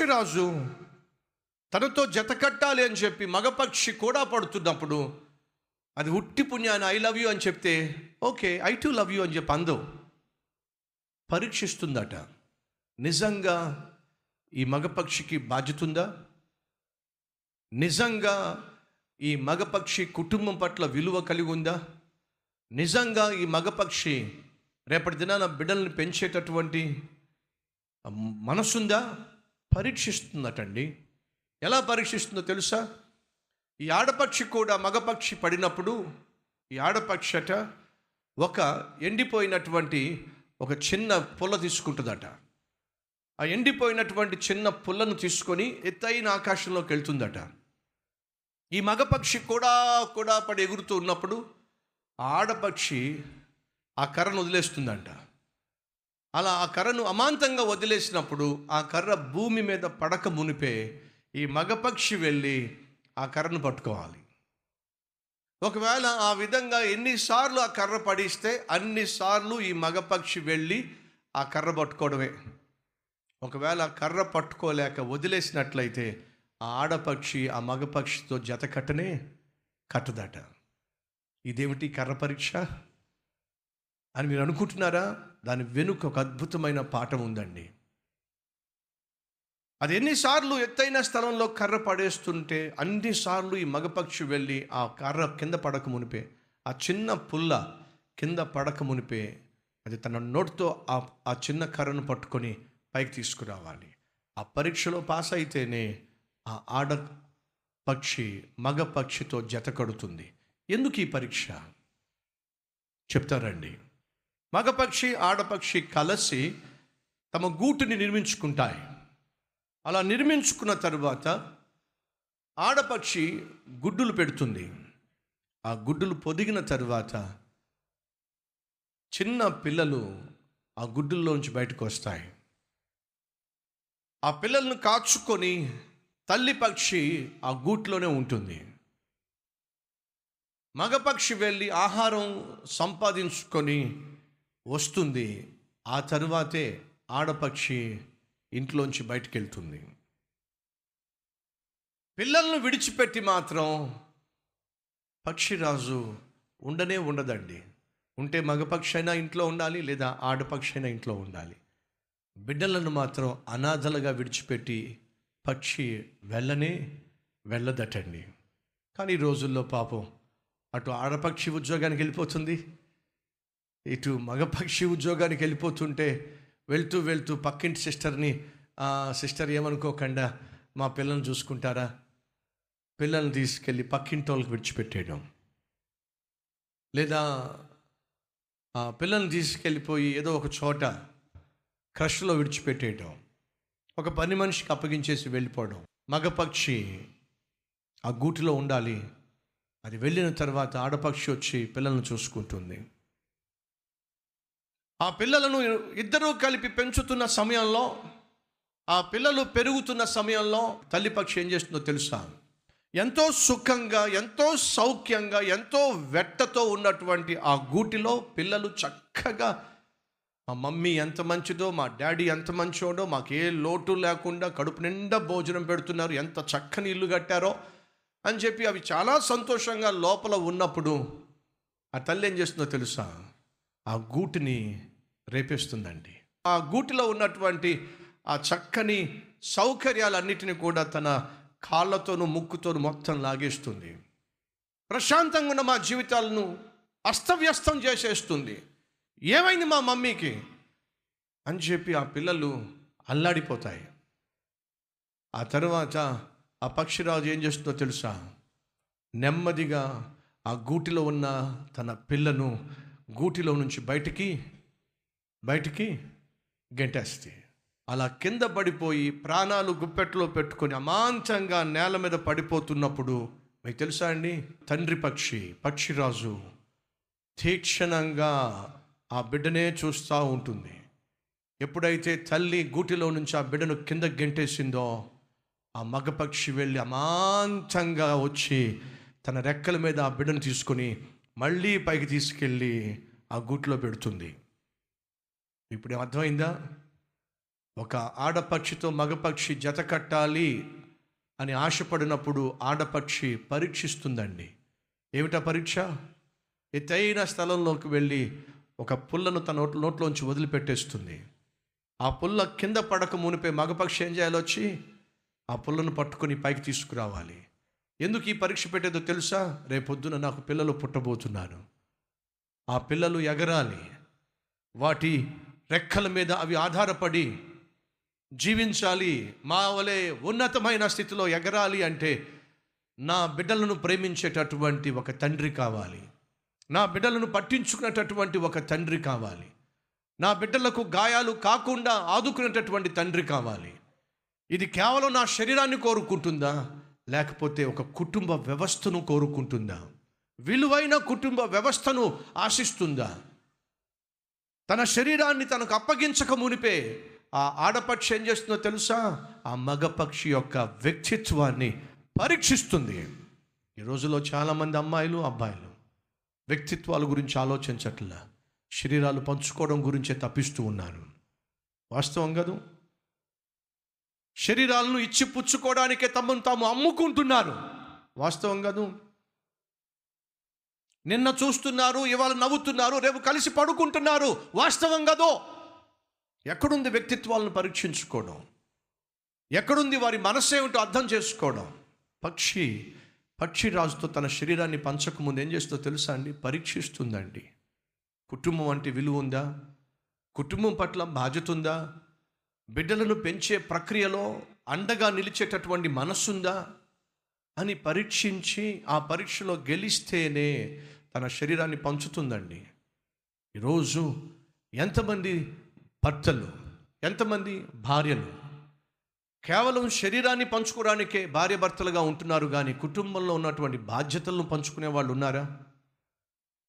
పక్షిరాజు తనతో జత కట్టాలి అని చెప్పి మగపక్షి కూడా పడుతున్నప్పుడు అది ఉట్టి పుణ్యాన్ని ఐ లవ్ యూ అని చెప్తే okay I too love you అని చెప్పి అందవు పరీక్షిస్తుందట. నిజంగా ఈ మగపక్షికి బాధ్యత ఉందా? నిజంగా ఈ మగపక్షి కుటుంబం పట్ల విలువ కలిగి ఉందా? నిజంగా ఈ మగపక్షి రేపటి దినాన బిడ్డల్ని పెంచేటటువంటి మనసుందా? పరీక్షిస్తుందటండి. ఎలా పరీక్షిస్తుందో తెలుసా? ఈ ఆడపక్షి కూడా మగపక్షి పడినప్పుడు ఈ ఆడపక్షి అట ఒక ఎండిపోయినటువంటి ఒక చిన్న పుల్ల తీసుకుంటుందట. ఆ ఎండిపోయినటువంటి చిన్న పుల్లను తీసుకొని ఎత్తైన ఆకాశంలోకి వెళ్తుందట. ఈ మగపక్షి కూడా కూడా పడి ఎగురుతూ ఉన్నప్పుడు ఆ ఆడపక్షి ఆ కర్రను వదిలేస్తుందంట. అలా ఆ కర్రను అమాంతంగా వదిలేసినప్పుడు ఆ కర్ర భూమి మీద పడక మునిపే ఈ మగపక్షి వెళ్ళి ఆ కర్రను పట్టుకోవాలి. ఒకవేళ ఆ విధంగా ఎన్నిసార్లు ఆ కర్ర పడిస్తే అన్నిసార్లు ఈ మగపక్షి వెళ్ళి ఆ కర్ర పట్టుకోవడమే. ఒకవేళ ఆ కర్ర పట్టుకోలేక వదిలేసినట్లయితే ఆ ఆడపక్షి ఆ మగపక్షితో జత కట్టనే కట్టదట. ఇదేమిటి కర్ర పరీక్ష? అని మీరు అనుకుంటున్నారా? దాని వెనుక ఒక అద్భుతమైన పాఠం ఉందండి. అది ఎన్నిసార్లు ఎత్తైన స్థలంలో కర్ర పడేస్తుంటే అన్నిసార్లు ఈ మగపక్షి వెళ్ళి ఆ కర్ర కింద పడక మునిపే ఆ చిన్న పుల్ల కింద పడక మునిపే అది తన నోటితో ఆ ఆ చిన్న కర్రను పట్టుకొని పైకి తీసుకురావాలి. ఆ పరీక్షలో పాస్ అయితేనే ఆ ఆడ పక్షి మగ పక్షితో జత కడుతుంది. ఎందుకు ఈ పరీక్ష? చెప్తారండి. మగపక్షి ఆడపక్షి కలిసి తమ గూటిని నిర్మించుకుంటాయి. అలా నిర్మించుకున్న తరువాత ఆడపక్షి గుడ్డులు పెడుతుంది. ఆ గుడ్డులు పొదిగిన తరువాత చిన్న పిల్లలు ఆ గుడ్డుల్లోంచి బయటకు వస్తాయి. ఆ పిల్లలను కాచుకొని తల్లి పక్షి ఆ గూట్లోనే ఉంటుంది. మగపక్షి వెళ్ళి ఆహారం సంపాదించుకొని వస్తుంది. ఆ తరువాతే ఆడపక్షి ఇంట్లోంచి బయటికి వెళ్తుంది పిల్లలను విడిచిపెట్టి మాత్రం పక్షిరాజు ఉండనే ఉండదండి. ఉంటే మగపక్షి అయినా ఇంట్లో ఉండాలి లేదా ఆడపక్షి అయినా ఇంట్లో ఉండాలి. బిడ్డలను మాత్రం అనాథలుగా విడిచిపెట్టి పక్షి వెళ్ళనే వెళ్ళదటండి. కానీ ఈ రోజుల్లో పాపం అటు ఆడపక్షి ఉద్యోగానికి వెళ్ళిపోతుంది ఇటు మగపక్షి ఉద్యోగానికి వెళ్ళిపోతుంటే వెళ్తూ వెళ్తూ పక్కింటి సిస్టర్ని సిస్టర్ ఏమనుకోకుండా మా పిల్లల్ని చూసుకుంటారా? పిల్లల్ని తీసుకెళ్ళి పక్కింటి వాళ్ళకి విడిచిపెట్టేయడం. లేదా ఆ పిల్లల్ని తీసుకెళ్ళిపోయి ఏదో ఒక చోట క్రష్లో విడిచిపెట్టేయడం ఒక పని మనిషికి అప్పగించేసి వెళ్ళిపోవడం మగపక్షి ఆ గూటిలో ఉండాలి అది వెళ్ళిన తర్వాత ఆడపక్షి వచ్చి పిల్లల్ని చూసుకుంటుంది. ఆ పిల్లలను ఇద్దరూ కలిపి పెంచుతున్న సమయంలో ఆ పిల్లలు పెరుగుతున్న సమయంలో తల్లి పక్షి ఏం చేస్తుందో తెలుసా? ఎంతో సుఖంగా ఎంతో సౌఖ్యంగా ఎంతో వెట్టతో ఉన్నటువంటి ఆ గూటిలో పిల్లలు చక్కగా మా మమ్మీ ఎంత మంచిదో మా డాడీ ఎంత మంచోడో మాకు ఏ లోటు లేకుండా కడుపు నిండా భోజనం పెడుతున్నారు ఎంత చక్కని ఇల్లు కట్టారో అని చెప్పి అవి చాలా సంతోషంగా లోపల ఉన్నప్పుడు ఆ తల్లి ఏం చేస్తుందో తెలుసా? ఆ గూటిని రేపేస్తుందండి. ఆ గూటిలో ఉన్నటువంటి ఆ చక్కని సౌకర్యాలన్నిటిని కూడా తన కాళ్ళతోనూ ముక్కుతోనూ మొత్తం లాగేస్తుంది. ప్రశాంతంగా ఉన్న మా జీవితాలను అస్తవ్యస్తం చేసేస్తుంది. ఏమైంది మా మమ్మీకి? అని చెప్పి ఆ పిల్లలు అల్లాడిపోతాయి. ఆ తర్వాత ఆ పక్షిరాజు ఏం చేస్తుందో తెలుసా? నెమ్మదిగా ఆ గూటిలో ఉన్న తన పిల్లను గూటిలో నుంచి బయటికి బయటికి గెంటేస్తే అలా కింద పడిపోయి ప్రాణాలు గుప్పెట్లో పెట్టుకొని అమాంతంగా నేల మీద పడిపోతున్నప్పుడు మీకు తెలుసా అండి? తండ్రి పక్షి పక్షిరాజు తీక్షణంగా ఆ బిడ్డనే చూస్తూ ఉంటుంది. ఎప్పుడైతే తల్లి గూటిలో నుంచి ఆ బిడ్డను కింద గెంటేసిందో ఆ మగపక్షి వెళ్ళి అమాంతంగా వచ్చి తన రెక్కల మీద ఆ బిడ్డను తీసుకొని మళ్ళీ పైకి తీసుకెళ్ళి ఆ గూట్లో పెడుతుంది. ఇప్పుడు అర్థమైందా? ఒక ఆడపక్షితో మగపక్షి జత కట్టాలి అని ఆశపడినప్పుడు ఆడపక్షి పరీక్షిస్తుందండి. ఏమిటా పరీక్ష? ఎత్తైన స్థలంలోకి వెళ్ళి ఒక పుల్లను తన నోట్లోంచి వదిలిపెట్టేస్తుంది. ఆ పుల్ల కింద పడక మునిపే మగపక్షి ఏం చేయాలి వచ్చి? ఆ పుల్లను పట్టుకొని పైకి తీసుకురావాలి. ఎందుకు ఈ పరీక్ష పెట్టేదో తెలుసా? రేపొద్దున నాకు పిల్లలు పుట్టబోతున్నాను. ఆ పిల్లలు ఎగరాలి. వాటి రెక్కల మీద అవి ఆధారపడి జీవించాలి. మా వలె ఉన్నతమైన స్థితిలో ఎగరాలి అంటే నా బిడ్డలను ప్రేమించేటటువంటి ఒక తండ్రి కావాలి. నా బిడ్డలను పట్టించుకునేటటువంటి ఒక తండ్రి కావాలి. నా బిడ్డలకు గాయాలు కాకుండా ఆదుకునేటటువంటి తండ్రి కావాలి. ఇది కేవలం నా శరీరాన్ని కోరుకుంటుందా? లేకపోతే ఒక కుటుంబ వ్యవస్థను కోరుకుంటుందా? విలువైన కుటుంబ వ్యవస్థను ఆశిస్తుందా? తన శరీరాన్ని తనకు అప్పగించక మునిపే ఆ ఆడపక్షి ఏం చేస్తుందో తెలుసా? ఆ మగపక్షి యొక్క వ్యక్తిత్వాన్ని పరీక్షిస్తుంది. ఈ రోజులో చాలామంది అమ్మాయిలు అబ్బాయిలు వ్యక్తిత్వాల గురించి ఆలోచించట్లా. శరీరాలు పంచుకోవడం గురించే తప్పిస్తూ ఉన్నాను వాస్తవం కదా. శరీరాలను ఇచ్చి పుచ్చుకోవడానికే తమను తాము అమ్ముకుంటున్నారు. వాస్తవం కాదు. నిన్న చూస్తున్నారు ఇవాళ నవ్వుతున్నారు రేపు కలిసి పడుకుంటున్నారు. వాస్తవం కదో. ఎక్కడుంది వ్యక్తిత్వాలను పరీక్షించుకోవడం? ఎక్కడుంది వారి మనసు ఏమిటో అర్థం చేసుకోవడం? పక్షి పక్షి రాజుతో తన శరీరాన్ని పంచకముందు ఏం చేస్తుందో తెలుసా అండి? పరీక్షిస్తుందండి. కుటుంబం అంటే విలువ ఉందా? కుటుంబం పట్ల బాధ్యత ఉందా? బిడ్డలను పెంచే ప్రక్రియలో అండగా నిలిచేటటువంటి మనస్సుందా అని పరీక్షించి ఆ పరీక్షలో గెలిస్తేనే తన శరీరాన్ని పంచుతుందండి. ఈరోజు ఎంతమంది భర్తలు ఎంతమంది భార్యలు కేవలం శరీరాన్ని పంచుకోవడానికే భార్య భర్తలుగా ఉంటున్నారు కానీ కుటుంబంలో ఉన్నటువంటి బాధ్యతలను పంచుకునే వాళ్ళు ఉన్నారా?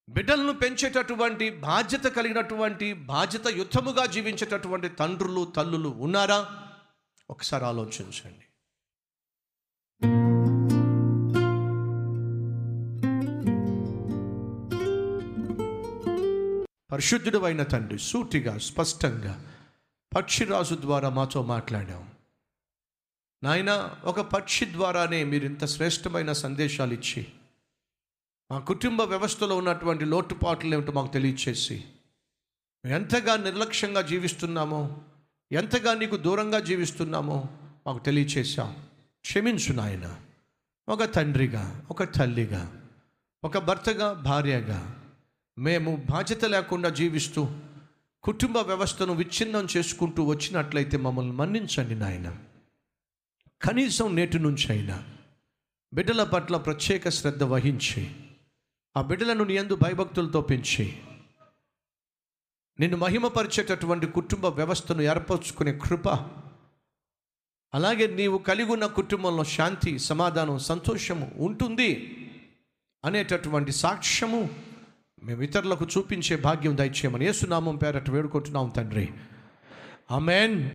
బిడ్డలను పెంచేటటువంటి బాధ్యత కలిగినటువంటి బాధ్యత యుద్ధముగా జీవించేటటువంటి తండ్రులు తల్లులు ఉన్నారా? ఒకసారి ఆలోచించండి. పరిశుద్ధుడు అయిన తండ్రి సూటిగా స్పష్టంగా పక్షిరాజు ద్వారా మాతో మాట్లాడాం. నాయన ఒక పక్షి ద్వారానే మీరు ఇంత శ్రేష్టమైన సందేశాలు ఇచ్చి మా కుటుంబ వ్యవస్థలో ఉన్నటువంటి లోటుపాట్లు ఏమిటో మాకు తెలియచేసి ఎంతగా నిర్లక్ష్యంగా జీవిస్తున్నామో ఎంతగా నీకు దూరంగా జీవిస్తున్నామో మాకు తెలియచేశాం క్షమించు నాయన. ఒక తండ్రిగా ఒక తల్లిగా ఒక భర్తగా భార్యగా మేము బాధ్యత లేకుండా జీవిస్తూ కుటుంబ వ్యవస్థను విచ్ఛిన్నం చేసుకుంటూ వచ్చినట్లయితే మమ్మల్ని మన్నించండి నాయన. కనీసం నేటి నుంచి అయినా బిడ్డల పట్ల ప్రత్యేక శ్రద్ధ వహించి ఆ బిడ్డలను నీ ఎందు భయభక్తులతో పెంచి నిన్ను మహిమపరిచేటటువంటి కుటుంబ వ్యవస్థను ఏర్పరచుకునే కృప అలాగే నీవు కలిగి ఉన్న కుటుంబంలో శాంతి సమాధానం సంతోషము ఉంటుంది అనేటటువంటి సాక్ష్యము మేము ఇతరులకు చూపించే భాగ్యం దయచేయమని యేసునామం పేరట వేడుకుంటున్నాం తండ్రి. ఆమెన్.